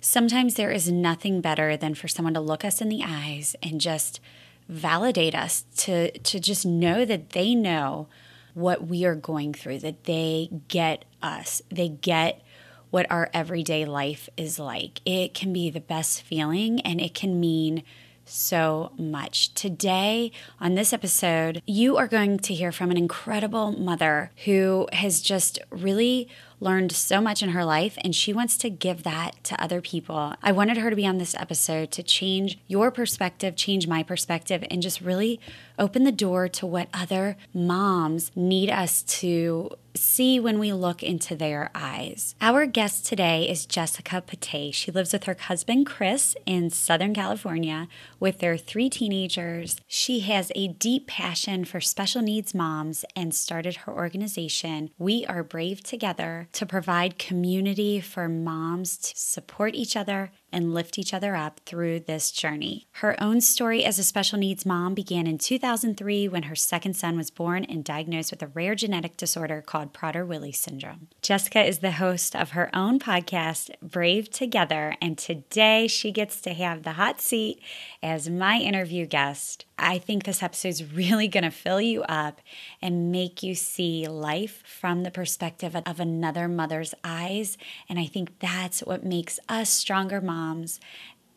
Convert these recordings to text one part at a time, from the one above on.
Sometimes there is nothing better than for someone to look us in the eyes and just validate us to to just know that they know what we are going through, that they get us. They get what our everyday life is like. It can be the best feeling and it can mean so much. Today, on this episode, you are going to hear from an incredible mother who has just really learned so much in her life and she wants to give that to other people. I wanted her to be on this episode to change your perspective, change my perspective, and just really open the door to what other moms need us to see when we look into their eyes. Our guest today is Jessica Pate. She lives with her husband Chris in Southern California with their three teenagers. She has a deep passion for special needs moms and started her organization, We Are Brave Together, to provide community for moms to support each other and lift each other up through this journey. Her own story as a special needs mom began in 2003 when her second son was born and diagnosed with a rare genetic disorder called Prader-Willi syndrome. Jessica is the host of her own podcast, Brave Together, and today she gets to have the hot seat as my interview guest. I think this episode is really going to fill you up and make you see life from the perspective of another mother's eyes. And I think that's what makes us stronger moms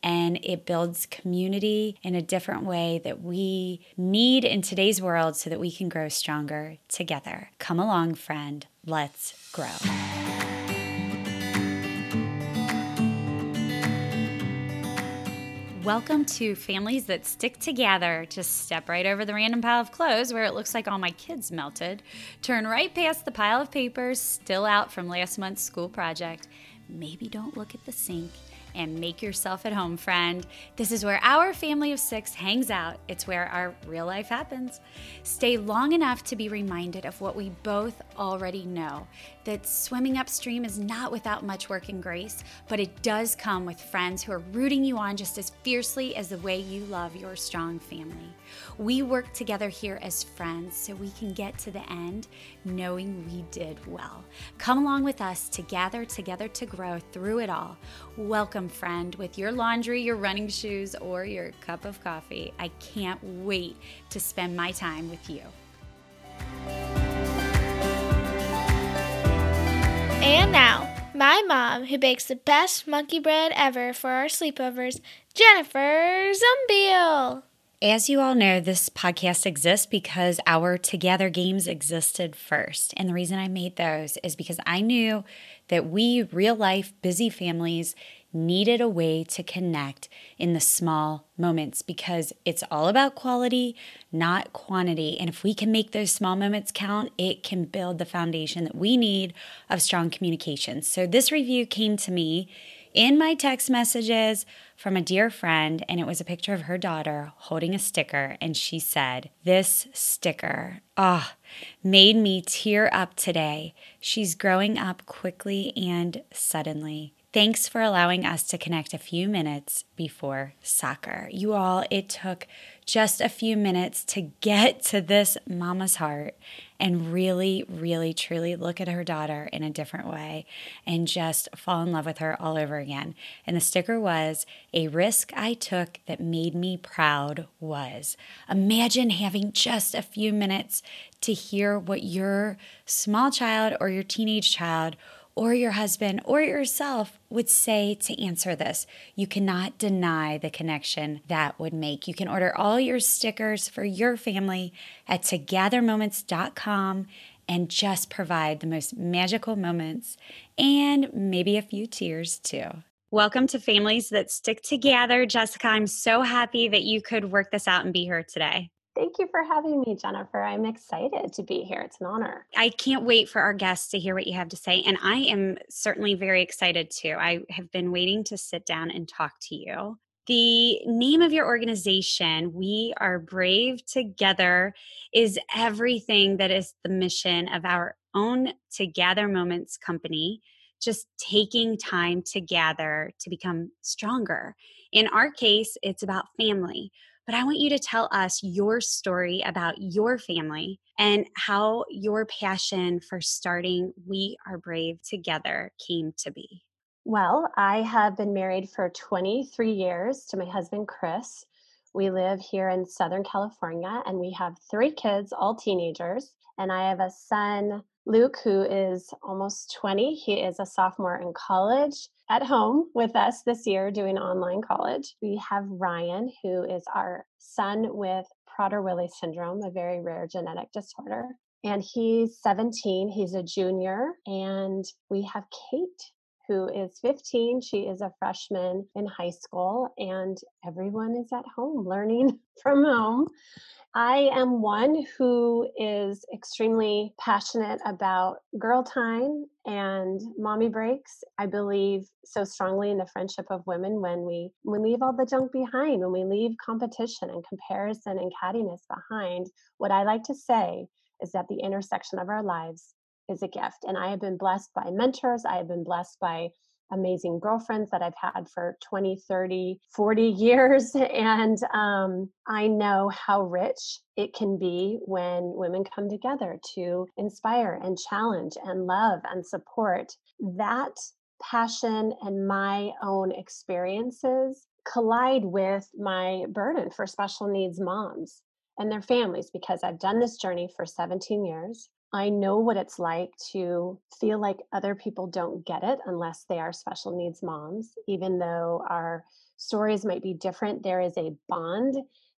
and it builds community in a different way that we need in today's world so that we can grow stronger together. Come along, friend. Let's grow. Welcome to Families That Stick Together. Just step right over the random pile of clothes where it looks like all my kids melted. Turn right past the pile of papers still out from last month's school project. Maybe don't look at the sink and make yourself at home, friend. This is where our family of six hangs out. It's where our real life happens. Stay long enough to be reminded of what we both already know that swimming upstream is not without much work and grace, but it does come with friends who are rooting you on just as fiercely as the way you love your strong family. We work together here as friends so we can get to the end knowing we did well. Come along with us to gather together to grow through it all. Welcome, friend, with your laundry, your running shoes, or your cup of coffee. I can't wait to spend my time with you. And now, my mom, who bakes the best monkey bread ever for our sleepovers, Jennifer Zumbiel. As you all know, this podcast exists because our Together games existed first. And the reason I made those is because I knew that we, real life, busy families, needed a way to connect in the small moments because it's all about quality, not quantity. And if we can make those small moments count, it can build the foundation that we need of strong communication. So, this review came to me in my text messages from a dear friend, and it was a picture of her daughter holding a sticker. And she said, This sticker, ah, oh, made me tear up today. She's growing up quickly and suddenly. Thanks for allowing us to connect a few minutes before soccer. You all, it took just a few minutes to get to this mama's heart and really, really, truly look at her daughter in a different way and just fall in love with her all over again. And the sticker was a risk I took that made me proud was. Imagine having just a few minutes to hear what your small child or your teenage child or your husband or yourself would say to answer this. You cannot deny the connection that would make. You can order all your stickers for your family at togethermoments.com and just provide the most magical moments and maybe a few tears too. Welcome to Families That Stick Together. Jessica, I'm so happy that you could work this out and be here today. Thank you for having me, Jennifer. I'm excited to be here. It's an honor. I can't wait for our guests to hear what you have to say. And I am certainly very excited too. I have been waiting to sit down and talk to you. The name of your organization, We Are Brave Together, is everything that is the mission of our own Together Moments company, just taking time to gather to become stronger. In our case, it's about family but I want you to tell us your story about your family and how your passion for starting We Are Brave Together came to be. Well, I have been married for 23 years to my husband, Chris. We live here in Southern California and we have three kids, all teenagers. And I have a son, Luke, who is almost 20. He is a sophomore in college at home with us this year doing online college. We have Ryan, who is our son with Prader-Willi syndrome, a very rare genetic disorder. And he's 17, he's a junior. And we have Kate, who is 15. She is a freshman in high school, and everyone is at home learning from home. I am one who is extremely passionate about girl time and mommy breaks. I believe so strongly in the friendship of women when we when we leave all the junk behind, when we leave competition and comparison and cattiness behind. What I like to say is that the intersection of our lives is a gift. And I have been blessed by mentors. I have been blessed by amazing girlfriends that I've had for 20, 30, 40 years. And um, I know how rich it can be when women come together to inspire and challenge and love and support. That passion and my own experiences collide with my burden for special needs moms and their families because I've done this journey for 17 years. I know what it's like to feel like other people don't get it unless they are special needs moms. Even though our stories might be different, there is a bond,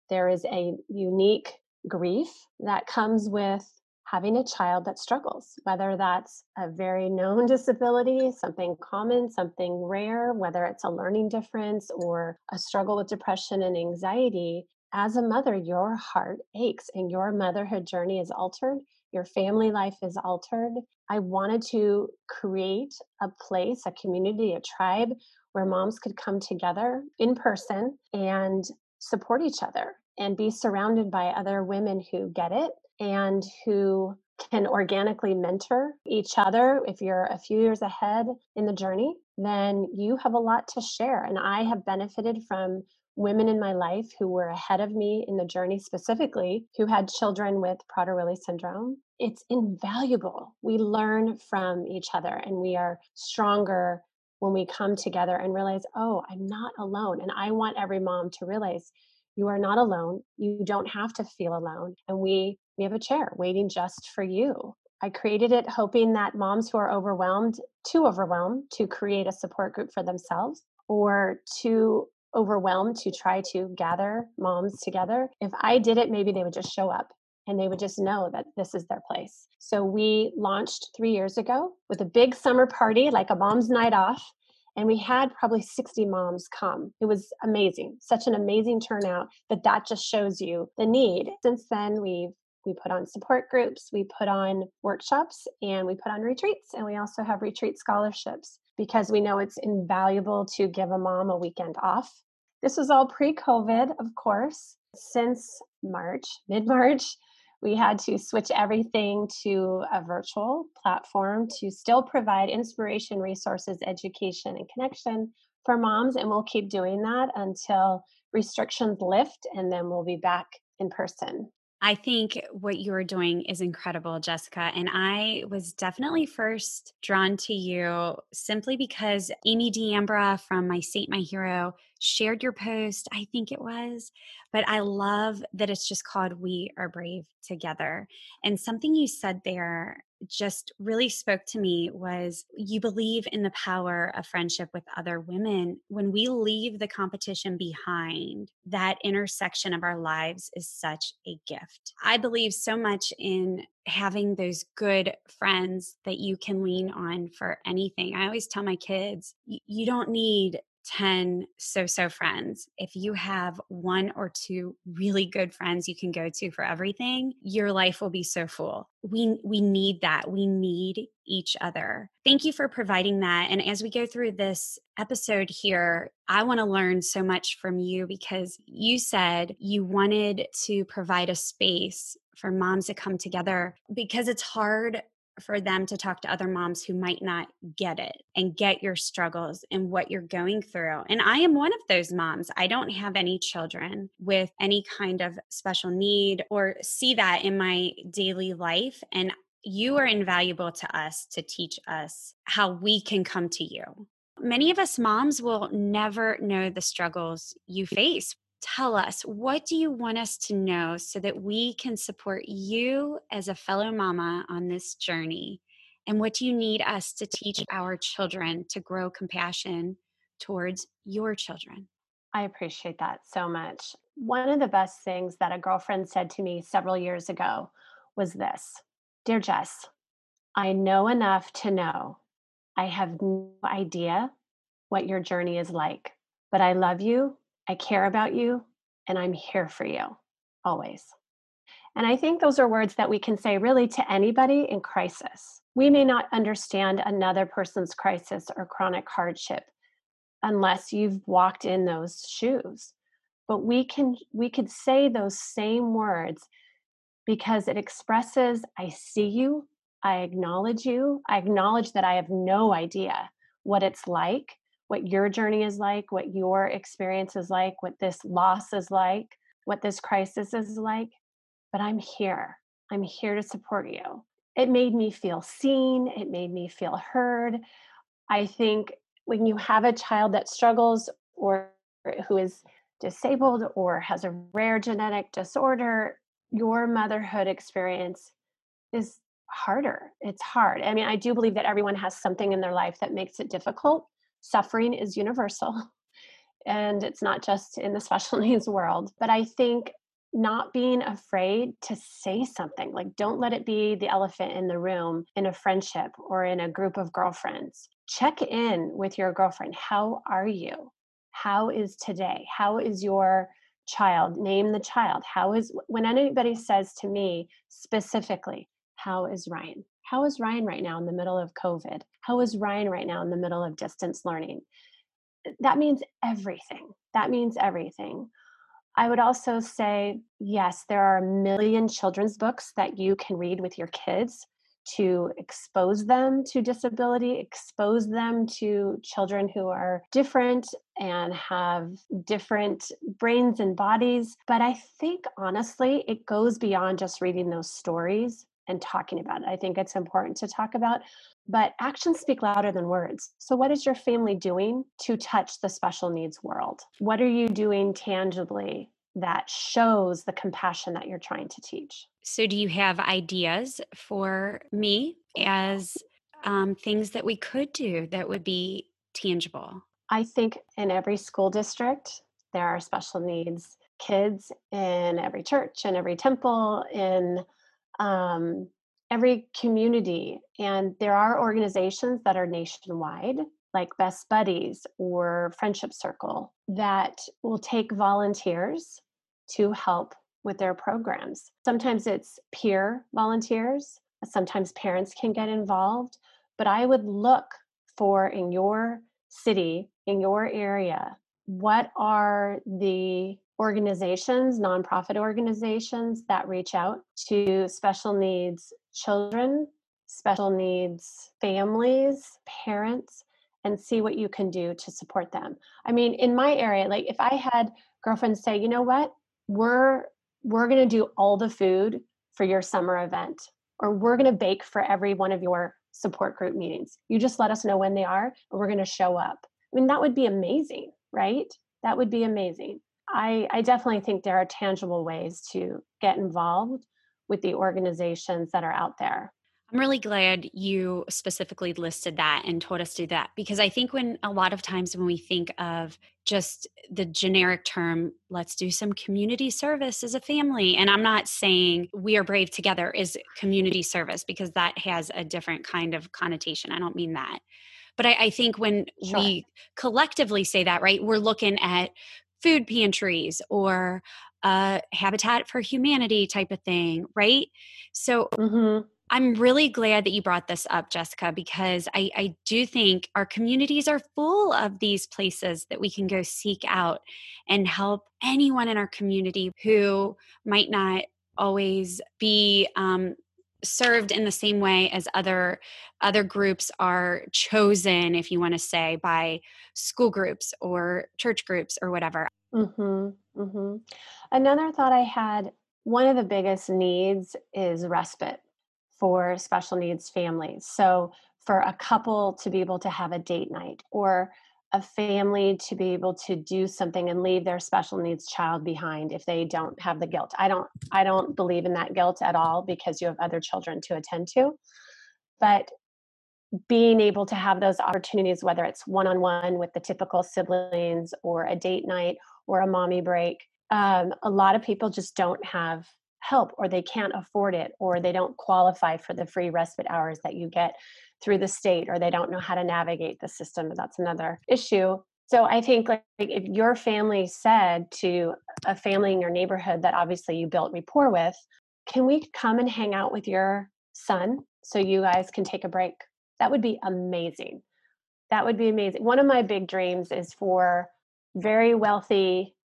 there is a unique grief that comes with having a child that struggles, whether that's a very known disability, something common, something rare, whether it's a learning difference or a struggle with depression and anxiety. As a mother, your heart aches and your motherhood journey is altered your family life is altered. I wanted to create a place, a community, a tribe where moms could come together in person and support each other and be surrounded by other women who get it and who can organically mentor each other. If you're a few years ahead in the journey, then you have a lot to share. And I have benefited from women in my life who were ahead of me in the journey specifically who had children with Prader-Willi syndrome. It's invaluable. We learn from each other and we are stronger when we come together and realize, oh, I'm not alone. And I want every mom to realize you are not alone. You don't have to feel alone. And we we have a chair waiting just for you. I created it hoping that moms who are overwhelmed, too overwhelmed to create a support group for themselves or to overwhelmed to try to gather moms together. If I did it, maybe they would just show up and they would just know that this is their place. So we launched three years ago with a big summer party, like a mom's night off. And we had probably 60 moms come. It was amazing, such an amazing turnout that that just shows you the need. Since then, we've we put on support groups, we put on workshops, and we put on retreats. And we also have retreat scholarships because we know it's invaluable to give a mom a weekend off this was all pre COVID, of course. Since March, mid March, we had to switch everything to a virtual platform to still provide inspiration, resources, education, and connection for moms. And we'll keep doing that until restrictions lift, and then we'll be back in person. I think what you're doing is incredible, Jessica. And I was definitely first drawn to you simply because Amy D'Ambra from My Saint, My Hero shared your post, I think it was. But I love that it's just called We Are Brave Together. And something you said there just really spoke to me was you believe in the power of friendship with other women. When we leave the competition behind, that intersection of our lives is such a gift. I believe so much in having those good friends that you can lean on for anything. I always tell my kids, you don't need 10 so so friends, if you have one or two really good friends you can go to for everything, your life will be so full. We we need that. We need each other. Thank you for providing that. And as we go through this episode here, I want to learn so much from you because you said you wanted to provide a space for moms to come together because it's hard for them to talk to other moms who might not get it and get your struggles and what you're going through. And I am one of those moms. I don't have any children with any kind of special need or see that in my daily life. And you are invaluable to us to teach us how we can come to you many of us moms will never know the struggles you face. Tell us, what do you want us to know so that we can support you as a fellow mama on this journey? And what do you need us to teach our children to grow compassion towards your children? I appreciate that so much. One of the best things that a girlfriend said to me several years ago was this Dear Jess, I know enough to know I have no idea what your journey is like, but I love you, I care about you, and I'm here for you always. And I think those are words that we can say really to anybody in crisis. We may not understand another person's crisis or chronic hardship unless you've walked in those shoes. But we can we could say those same words because it expresses I see you, I acknowledge you. I acknowledge that I have no idea what it's like, what your journey is like, what your experience is like, what this loss is like, what this crisis is like. But I'm here. I'm here to support you. It made me feel seen. It made me feel heard. I think when you have a child that struggles or who is disabled or has a rare genetic disorder, your motherhood experience is harder. It's hard. I mean, I do believe that everyone has something in their life that makes it difficult. Suffering is universal and it's not just in the special needs world. But I think not being afraid to say something, like don't let it be the elephant in the room in a friendship or in a group of girlfriends. Check in with your girlfriend. How are you? How is today? How is your child? Name the child. How is, when anybody says to me specifically, how is Ryan? How is Ryan right now in the middle of COVID? How is Ryan right now in the middle of distance learning? Uh, that means everything. That means everything. I would also say, yes, there are a million children's books that you can read with your kids to expose them to disability, expose them to children who are different and have different brains and bodies. But I think honestly, it goes beyond just reading those stories and talking about it. I think it's important to talk about, but actions speak louder than words. So, what is your family doing to touch the special needs world? What are you doing tangibly that shows the compassion that you're trying to teach? So, do you have ideas for me as um, things that we could do that would be tangible? I think in every school district, there are special needs kids in every church, in every temple, in um, every community. And there are organizations that are nationwide, like Best Buddies or Friendship Circle, that will take volunteers to help with their programs. Sometimes it's peer volunteers, sometimes parents can get involved, but I would look for in your city, in your area, what are the organizations, nonprofit organizations that reach out to special needs children, special needs families, parents, and see what you can do to support them. I mean, in my area, like if I had girlfriends say, you know what, we're we're going to do all the food for your summer event, or we're going to bake for every one of your support group meetings. You just let us know when they are, and we're going to show up. I mean, that would be amazing, right? That would be amazing. I, I definitely think there are tangible ways to get involved with the organizations that are out there. I'm really glad you specifically listed that and told us to do that because I think when a lot of times when we think of just the generic term, let's do some community service as a family, and I'm not saying we are brave together is community service because that has a different kind of connotation. I don't mean that. But I, I think when sure. we collectively say that, right, we're looking at food pantries or a Habitat for Humanity type of thing, right? So mm-hmm. I'm really glad that you brought this up, Jessica, because I, I do think our communities are full of these places that we can go seek out and help anyone in our community who might not always be um, served in the same way as other other groups are chosen if you want to say by school groups or church groups or whatever. Hmm hmm another thought i had one of the biggest needs is respite for special needs families. So for a couple to be able to have a date night or a family to be able to do something and leave their special needs child behind if they don't have the guilt. I don't I don't believe in that guilt at all because you have other children to attend to. But being able to have those opportunities whether it's one-on-one with the typical siblings or a date night or a mommy break um, a lot of people just don't have help or they can't afford it or they don't qualify for the free respite hours that you get through the state or they don't know how to navigate the system that's another issue. So i think like if your family said to a family in your neighborhood that obviously you built rapport with can we come and hang out with your son so you guys can take a break? That would be amazing. That would be amazing. One of my big dreams is for very wealthy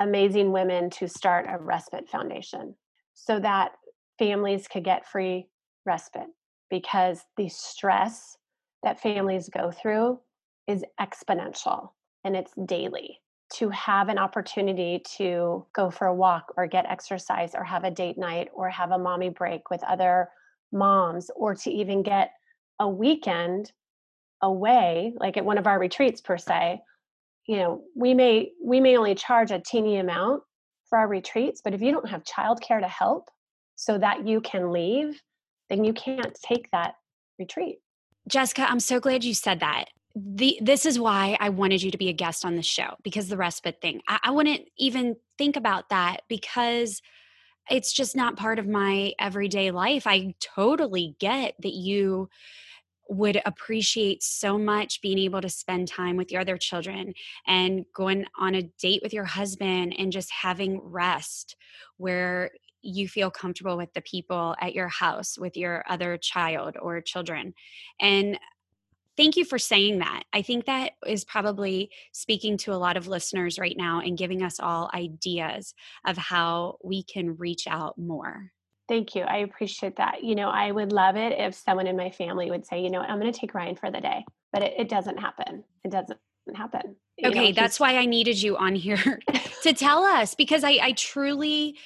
amazing women to start a respite foundation so that families could get free respite because the stress that families go through is exponential and it's daily. To have an opportunity to go for a walk or get exercise or have a date night or have a mommy break with other moms or to even get a weekend away like at one of our retreats per se you know we may we may only charge a teeny amount for our retreats but if you don't have childcare to help so that you can leave then you can't take that retreat. Jessica, I'm so glad you said that. The, this is why I wanted you to be a guest on the show because the respite thing. I, I wouldn't even think about that because it's just not part of my everyday life. I totally get that you would appreciate so much being able to spend time with your other children and going on a date with your husband and just having rest where you feel comfortable with the people at your house with your other child or children. And thank you for saying that. I think that is probably speaking to a lot of listeners right now and giving us all ideas of how we can reach out more. Thank you. I appreciate that. You know, I would love it if someone in my family would say, you know, I'm going to take Ryan for the day, but it, it doesn't happen. It doesn't happen. Okay, know, that's why I needed you on here to tell us because I, I truly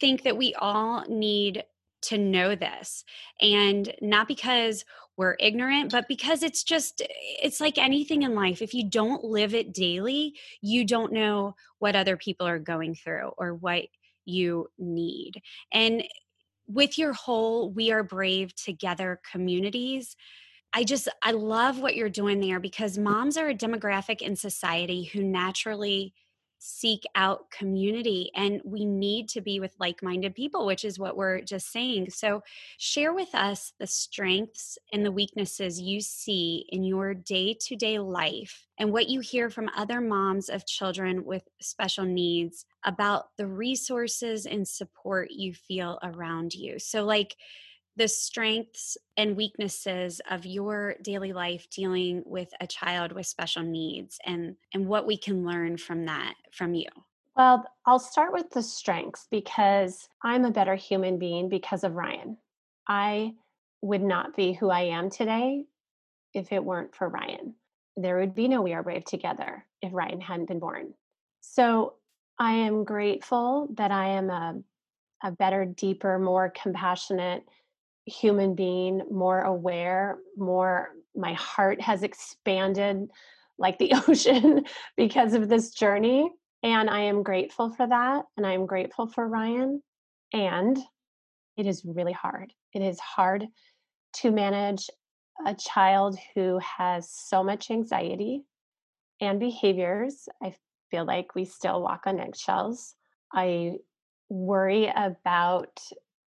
think that we all need to know this and not because we're ignorant but because it's just it's like anything in life if you don't live it daily you don't know what other people are going through or what you need and with your whole we are brave together communities I just, I love what you're doing there because moms are a demographic in society who naturally seek out community and we need to be with like-minded people which is what we're just saying. So share with us the strengths and the weaknesses you see in your day-to-day life and what you hear from other moms of children with special needs about the resources and support you feel around you. So like the strengths and weaknesses of your daily life dealing with a child with special needs and and what we can learn from that from you? Well i'll start with the strengths because i'm a better human being because of ryan. I would not be who i am today if it weren't for ryan. There would be no we are brave together if ryan hadn't been born. So i am grateful that i am a, a better deeper more compassionate human being, more aware, more my heart has expanded like the ocean because of this journey. And I am grateful for that. And I'm grateful for Ryan. And it is really hard. It is hard to manage a child who has so much anxiety and behaviors. I feel like we still walk on eggshells. I worry about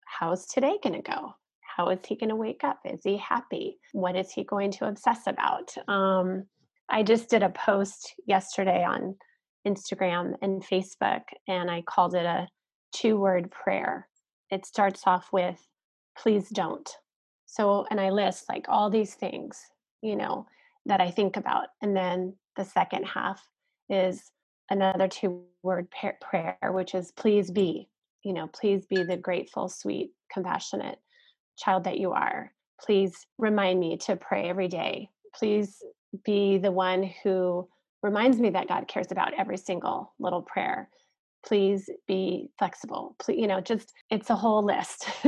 how's today going to go? How is he going to wake up? Is he happy? What is he going to obsess about? Um, I just did a post yesterday on Instagram and Facebook, and I called it a two word prayer. It starts off with, please don't. So, and I list like all these things, you know, that I think about. And then the second half is another two word prayer, which is please be, you know, please be the grateful, sweet, compassionate, child that you are. Please remind me to pray every day. Please be the one who reminds me that God cares about every single little prayer. Please be flexible. Please, you know, just it's a whole list.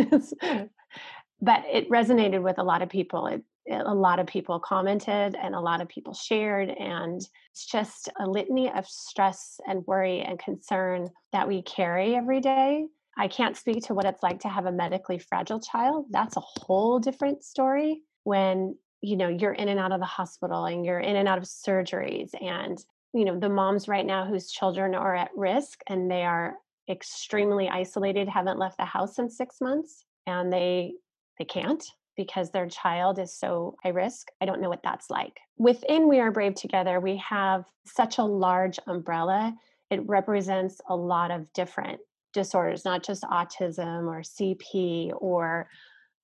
but it resonated with a lot of people. It a lot of people commented and a lot of people shared and it's just a litany of stress and worry and concern that we carry every day i can't speak to what it's like to have a medically fragile child that's a whole different story when you know you're in and out of the hospital and you're in and out of surgeries and you know the moms right now whose children are at risk and they are extremely isolated haven't left the house in 6 months and they they can't because their child is so high risk. I don't know what that's like. Within We Are Brave Together, we have such a large umbrella. It represents a lot of different disorders, not just autism or CP or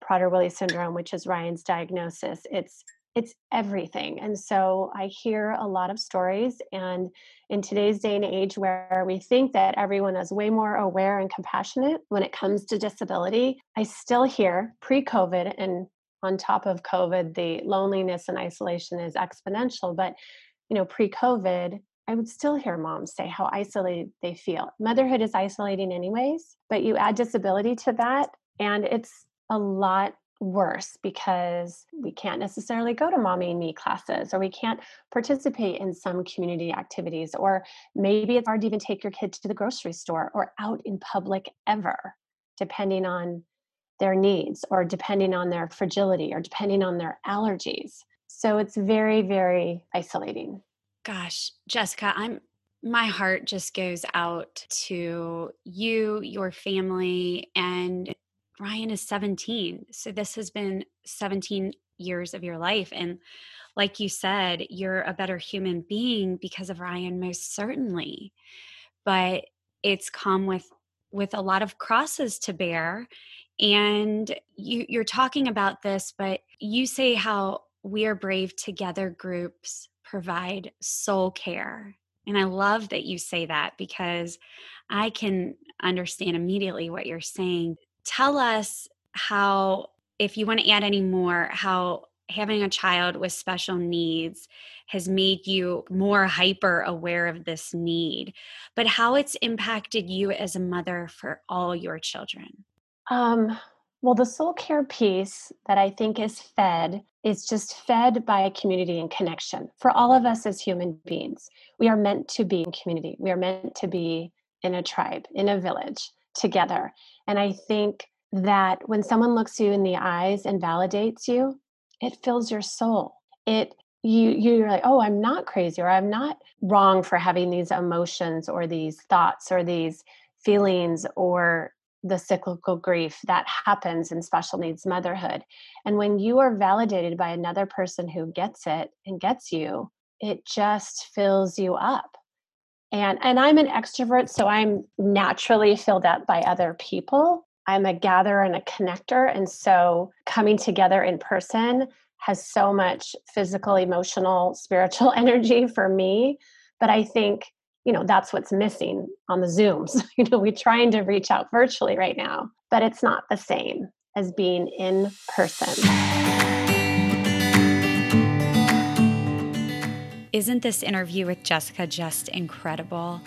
Prader-Willi syndrome, which is Ryan's diagnosis. It's it's everything. And so I hear a lot of stories. And in today's day and age, where we think that everyone is way more aware and compassionate when it comes to disability, I still hear pre COVID and on top of COVID, the loneliness and isolation is exponential. But, you know, pre COVID, I would still hear moms say how isolated they feel. Motherhood is isolating, anyways, but you add disability to that, and it's a lot worse because we can't necessarily go to mommy and me classes or we can't participate in some community activities or maybe it's hard to even take your kid to the grocery store or out in public ever depending on their needs or depending on their fragility or depending on their allergies so it's very very isolating gosh jessica i'm my heart just goes out to you your family and Ryan is 17. So this has been 17 years of your life. And like you said, you're a better human being because of Ryan, most certainly. But it's come with with a lot of crosses to bear. And you, you're talking about this, but you say how we are brave together groups provide soul care. And I love that you say that because I can understand immediately what you're saying tell us how, if you want to add any more, how having a child with special needs has made you more hyper aware of this need, but how it's impacted you as a mother for all your children. Um, well, the soul care piece that I think is fed is just fed by community and connection. For all of us as human beings, we are meant to be in community. We are meant to be in a tribe, in a village together. And I think that when someone looks you in the eyes and validates you, it fills your soul. It you you're like, "Oh, I'm not crazy or I'm not wrong for having these emotions or these thoughts or these feelings or the cyclical grief that happens in special needs motherhood. And when you are validated by another person who gets it and gets you, it just fills you up. And and i'm an extrovert so i'm naturally filled up by other people. I'm a gatherer and a connector and so coming together in person has so much physical emotional spiritual energy for me. But i think you know that's what's missing on the zooms you know we're trying to reach out virtually right now but it's not the same as being in person Isn't this interview with Jessica just incredible?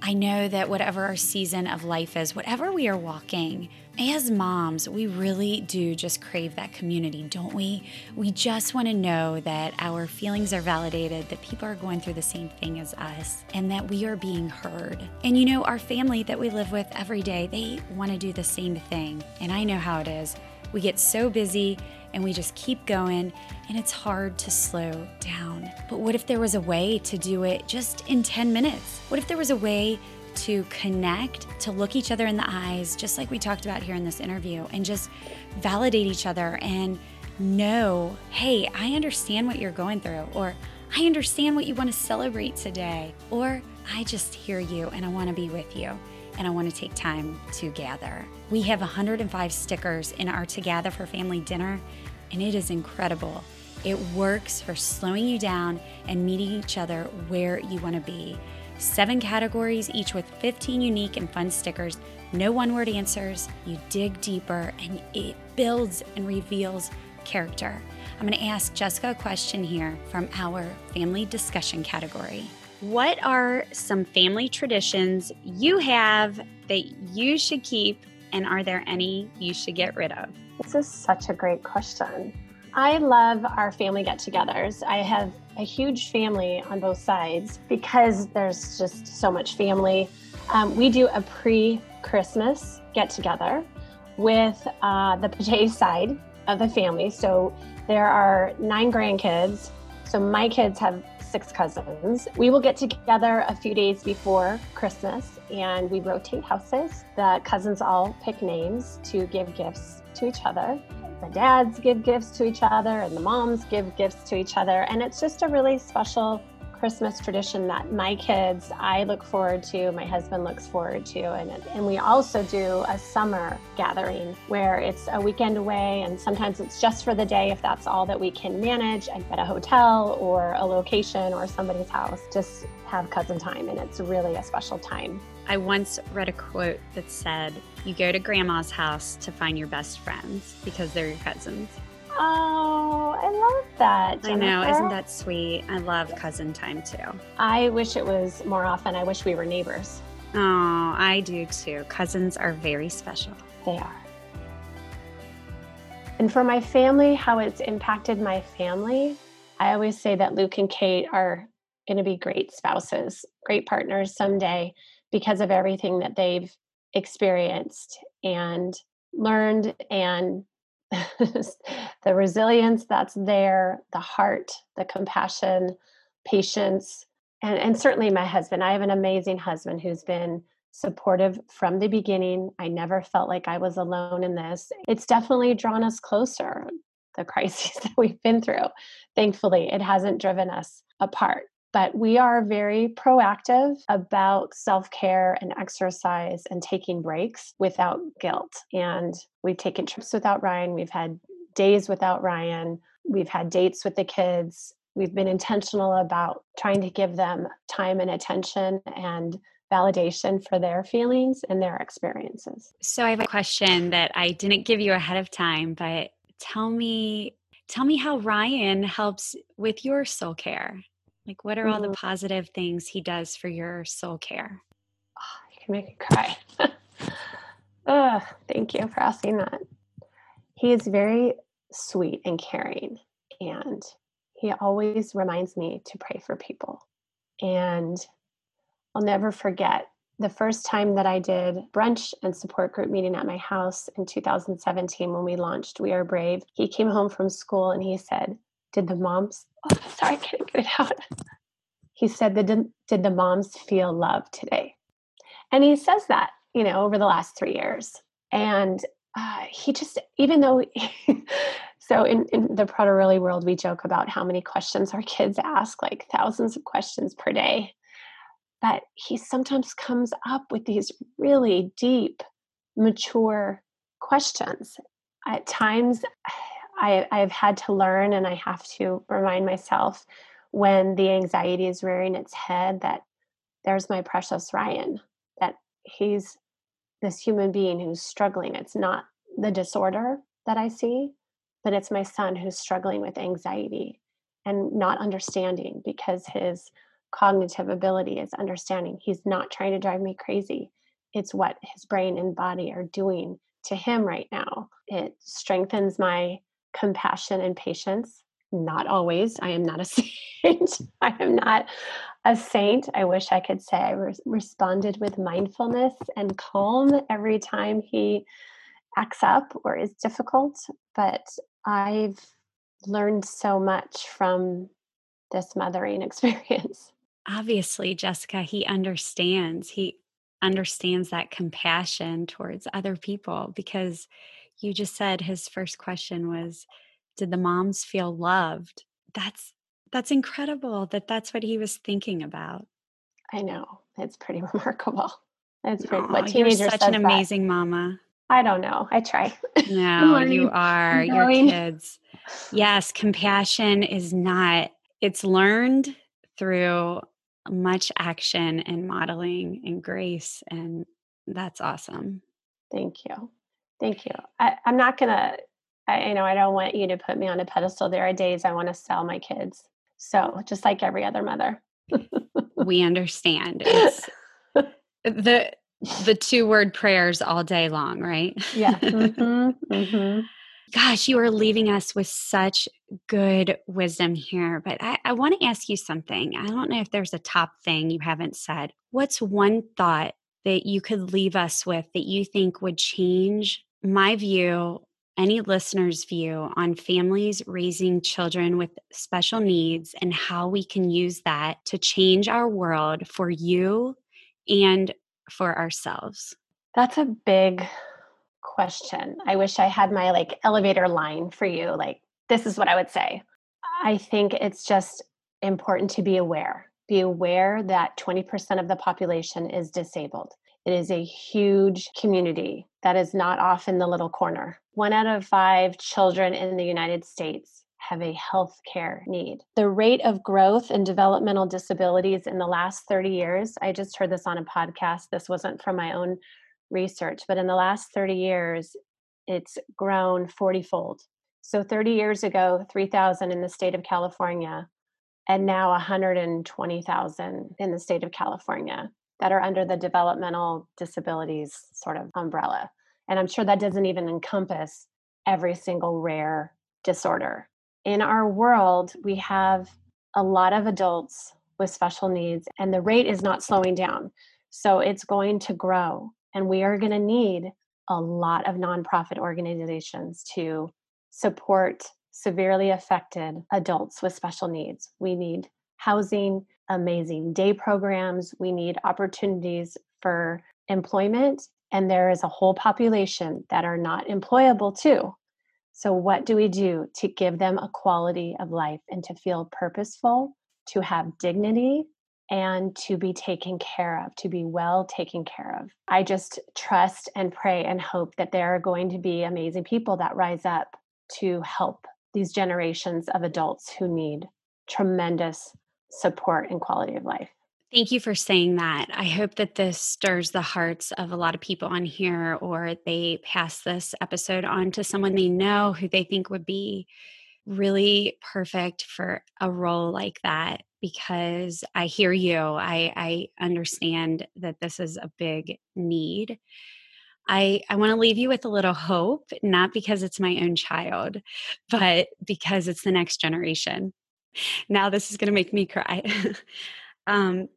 I know that whatever our season of life is, whatever we are walking, as moms, we really do just crave that community, don't we? We just want to know that our feelings are validated, that people are going through the same thing as us, and that we are being heard. And you know, our family that we live with every day, they want to do the same thing. And I know how it is. We get so busy and we just keep going, and it's hard to slow down. But what if there was a way to do it just in 10 minutes? What if there was a way to connect, to look each other in the eyes, just like we talked about here in this interview, and just validate each other and know, hey, I understand what you're going through, or I understand what you want to celebrate today, or I just hear you and I want to be with you and I want to take time to gather. We have 105 stickers in our Together for Family dinner, and it is incredible. It works for slowing you down and meeting each other where you want to be. Seven categories, each with 15 unique and fun stickers. No one word answers. You dig deeper and it builds and reveals character. I'm going to ask Jessica a question here from our family discussion category. What are some family traditions you have that you should keep, and are there any you should get rid of? This is such a great question. I love our family get togethers. I have a huge family on both sides because there's just so much family. Um, we do a pre Christmas get together with uh, the Pate side of the family. So there are nine grandkids. So my kids have six cousins. We will get together a few days before Christmas and we rotate houses. The cousins all pick names to give gifts to each other. The dads give gifts to each other and the moms give gifts to each other. And it's just a really special Christmas tradition that my kids, I look forward to, my husband looks forward to. And, and we also do a summer gathering where it's a weekend away and sometimes it's just for the day if that's all that we can manage at a hotel or a location or somebody's house. Just have cousin time and it's really a special time. I once read a quote that said, You go to grandma's house to find your best friends because they're your cousins. Oh, I love that. Jennifer. I know. Isn't that sweet? I love cousin time too. I wish it was more often. I wish we were neighbors. Oh, I do too. Cousins are very special. They are. And for my family, how it's impacted my family, I always say that Luke and Kate are going to be great spouses, great partners someday because of everything that they've experienced and learned and the resilience that's there, the heart, the compassion, patience, and, and certainly my husband. I have an amazing husband who's been supportive from the beginning. I never felt like I was alone in this. It's definitely drawn us closer, the crises that we've been through. Thankfully, it hasn't driven us apart. But we are very proactive about self care and exercise and taking breaks without guilt. And we've taken trips without Ryan. We've had days without Ryan. We've had dates with the kids. We've been intentional about trying to give them time and attention and validation for their feelings and their experiences. So I have a question that I didn't give you ahead of time, but tell me tell me how Ryan helps with your soul care. Like, what are all the mm-hmm. positive things he does for your soul care? Oh, you can make me cry. oh, thank you for asking that. He is very sweet and caring, and he always reminds me to pray for people. And I'll never forget the first time that I did brunch and support group meeting at my house in 2017 when we launched We Are Brave. He came home from school and he said, Did the moms oh, sorry, I can't get it out. He said, did, did the moms feel love today? And he says that, you know, over the last three years. And uh, he just, even though, so in, in the Proto world, we joke about how many questions our kids ask, like thousands of questions per day. But he sometimes comes up with these really deep, mature questions. At times, I, I've had to learn and I have to remind myself when the anxiety is rearing its head that there's my precious Ryan, that he's this human being who's struggling. It's not the disorder that I see, but it's my son who's struggling with anxiety and not understanding because his cognitive ability is understanding. He's not trying to drive me crazy. It's what his brain and body are doing to him right now. It strengthens my compassion and patience. Not always. I am not a saint. I am not a saint. I wish I could say I re- responded with mindfulness and calm every time he acts up or is difficult. But I've learned so much from this mothering experience. Obviously, Jessica, he understands. He understands that compassion towards other people because you just said his first question was did the moms feel loved? That's that's incredible that that's what he was thinking about. I know it's pretty remarkable. It's pretty Aww, what you're such an amazing that. mama. I don't know i try. No you are your kids. Yes compassion is not it's learned through much action and modeling and grace and that's awesome. Thank you Thank you. I, am not gonna. I you know I don't want you to put me on a pedestal. There are days I want to sell my kids. So just like every other mother. we understand. It's the the two word prayers all day long, right? Yeah. Mm-hmm, mm-hmm. Gosh, you are leaving us with such good wisdom here. But I, I want to ask you something. I don't know if there's a top thing you haven't said. What's one thought that you could leave us with that you think would change my view, any listener's view on families raising children with special needs and how we can use that to change our world for you and for ourselves? That's a big question. I wish I had my like elevator line for you. Like, this is what I would say. I think it's just important to be aware. Be aware that 20% of the population is disabled. It is a huge community that is not off in the little corner. One out of five children in the United States have a health care need. The rate of growth in developmental disabilities in the last 30 years, I just heard this on a podcast. This wasn't from my own research, but in the last 30 years, it's grown 40 fold. So 30 years ago, 3,000 in the state of California, and now 120,000 in the state of California that are under the developmental disabilities sort of umbrella. And I'm sure that doesn't even encompass every single rare disorder. In our world, we have a lot of adults with special needs, and the rate is not slowing down. So it's going to grow. And we are going to need a lot of nonprofit organizations to support severely affected adults with special needs. We need housing, amazing day programs, we need opportunities for employment, and there is a whole population that are not employable too. So, what do we do to give them a quality of life and to feel purposeful, to have dignity, and to be taken care of, to be well taken care of. I just trust and pray and hope that there are going to be amazing people that rise up to help these generations of adults who need tremendous support and quality of life. Thank you for saying that. I hope that this stirs the hearts of a lot of people on here, or they pass this episode on to someone they know who they think would be really perfect for a role like that because I hear you. I, I understand that this is a big need. I, I want to leave you with a little hope, not because it's my own child, but because it's the next generation. Now, this is going to make me cry. um,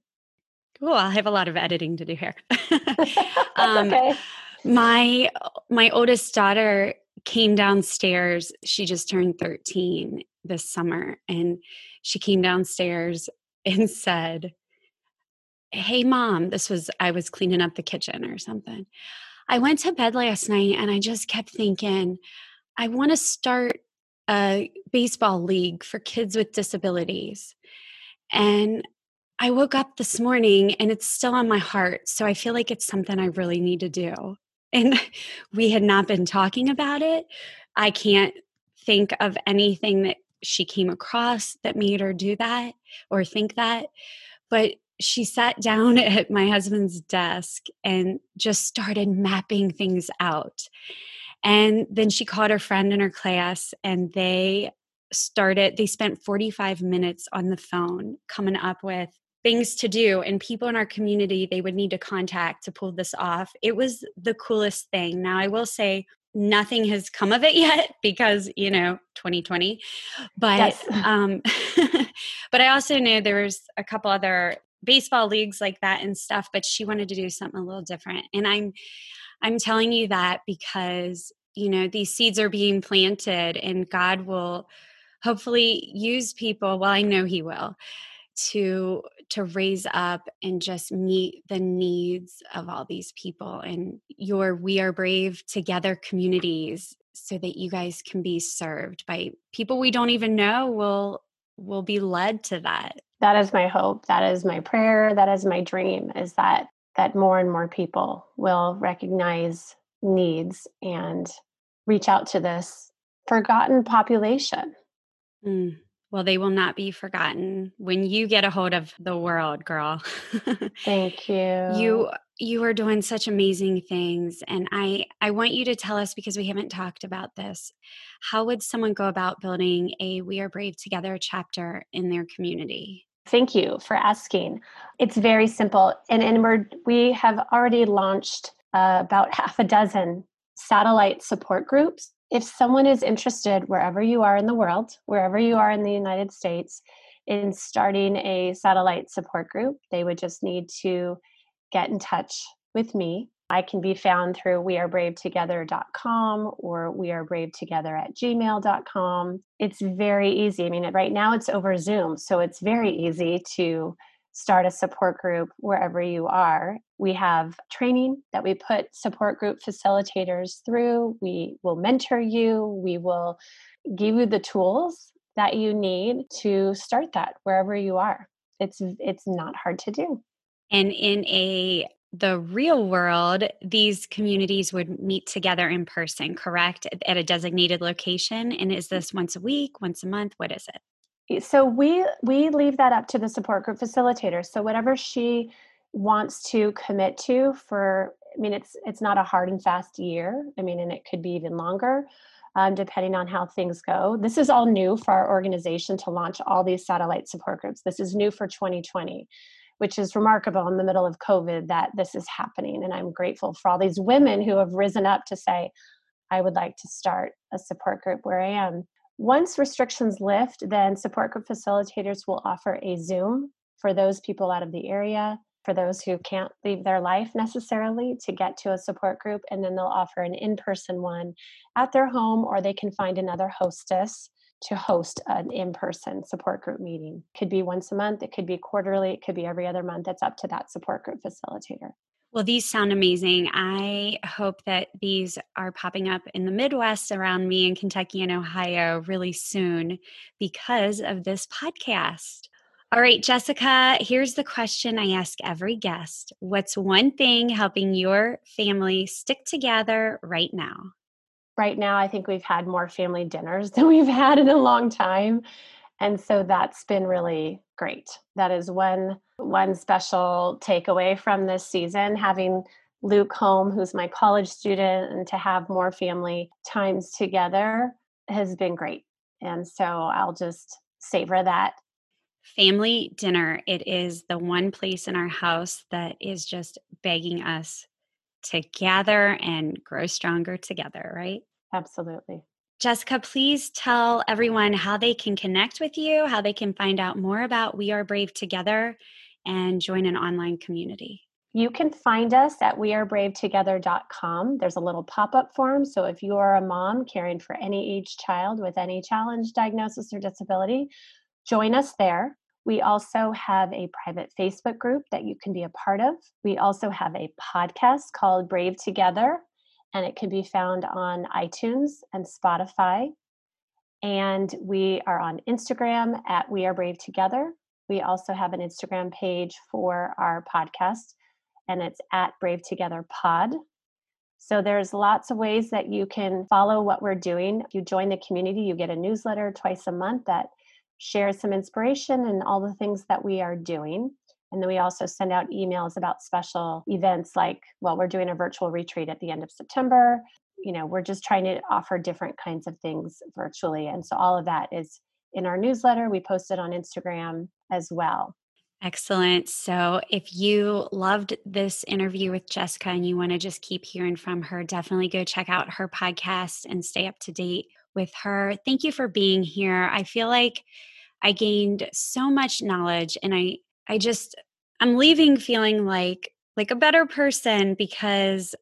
oh, I'll have a lot of editing to do here. um, okay. My my oldest daughter came downstairs. She just turned 13 this summer and she came downstairs and said, Hey, mom, this was, I was cleaning up the kitchen or something. I went to bed last night and I just kept thinking, I want to start a baseball league for kids with disabilities. And I woke up this morning and it's still on my heart. So I feel like it's something I really need to do. And we had not been talking about it. I can't think of anything that she came across that made her do that or think that. But she sat down at my husband's desk and just started mapping things out. And then she called her friend in her class and they started, they spent 45 minutes on the phone coming up with things to do and people in our community they would need to contact to pull this off. It was the coolest thing. Now, I will say, nothing has come of it yet because you know 2020 but yes. um but i also knew there was a couple other baseball leagues like that and stuff but she wanted to do something a little different and i'm i'm telling you that because you know these seeds are being planted and god will hopefully use people well i know he will to to raise up and just meet the needs of all these people. And your we are brave together communities so that you guys can be served by people we don't even know will will be led to that. That is my hope. That is my prayer. That is my dream is that that more and more people will recognize needs and reach out to this forgotten population mm. Well, they will not be forgotten when you get a hold of the world, girl. Thank you. You you are doing such amazing things and I I want you to tell us because we haven't talked about this. How would someone go about building a We Are Brave Together chapter in their community? Thank you for asking. It's very simple and and we're, we have already launched uh, about half a dozen satellite support groups if someone is interested, wherever you are in the world, wherever you are in the United States, in starting a satellite support group, they would just need to get in touch with me. I can be found through wearebravetogether.com or wearebravetogether at gmail.com. It's very easy. I mean, right now it's over Zoom, so it's very easy to start a support group wherever you are. We have training that we put support group facilitators through. We will mentor you. We will give you the tools that you need to start that wherever you are. It's it's not hard to do. And in a the real world, these communities would meet together in person, correct? At a designated location. And is this once a week, once a month? What is it? so we we leave that up to the support group facilitator so whatever she wants to commit to for i mean it's it's not a hard and fast year i mean and it could be even longer um, depending on how things go this is all new for our organization to launch all these satellite support groups this is new for 2020 which is remarkable in the middle of covid that this is happening and i'm grateful for all these women who have risen up to say i would like to start a support group where i am once restrictions lift, then support group facilitators will offer a Zoom for those people out of the area, for those who can't leave their life necessarily to get to a support group. And then they'll offer an in person one at their home, or they can find another hostess to host an in person support group meeting. Could be once a month, it could be quarterly, it could be every other month. It's up to that support group facilitator. Well, these sound amazing. I hope that these are popping up in the Midwest around me in Kentucky and Ohio really soon because of this podcast. All right, Jessica, here's the question I ask every guest What's one thing helping your family stick together right now? Right now, I think we've had more family dinners than we've had in a long time. And so that's been really great. That is one one special takeaway from this season having luke home who's my college student and to have more family times together has been great. And so i'll just savor that. Family dinner it is the one place in our house that is just begging us to gather and grow stronger together right absolutely Jessica, please tell everyone how they can connect with you, how they can find out more about We Are Brave Together and join an online community. You can find us at wearebravetogether.com. There's a little pop up form. So if you are a mom caring for any age child with any challenge, diagnosis, or disability, join us there. We also have a private Facebook group that you can be a part of. We also have a podcast called Brave Together and it can be found on iTunes and Spotify. And we are on Instagram at We Are Brave Together. We also have an Instagram page for our podcast, and it's at Brave Together Pod. So there's lots of ways that you can follow what we're doing. If you join the community, you get a newsletter twice a month that shares some inspiration and all the things that we are doing. And then we also send out emails about special events like, well, we're doing a virtual retreat at the end of September. You know, we're just trying to offer different kinds of things virtually. And so all of that is in our newsletter. We post it on Instagram as well. Excellent. So, if you loved this interview with Jessica and you want to just keep hearing from her, definitely go check out her podcast and stay up to date with her. Thank you for being here. I feel like I gained so much knowledge and I I just I'm leaving feeling like like a better person because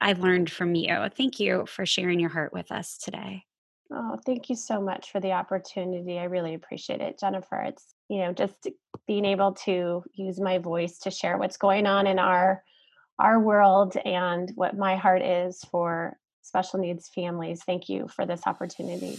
I've learned from you. Thank you for sharing your heart with us today. Oh, thank you so much for the opportunity. I really appreciate it, Jennifer. It's, you know, just being able to use my voice to share what's going on in our our world and what my heart is for special needs families. Thank you for this opportunity.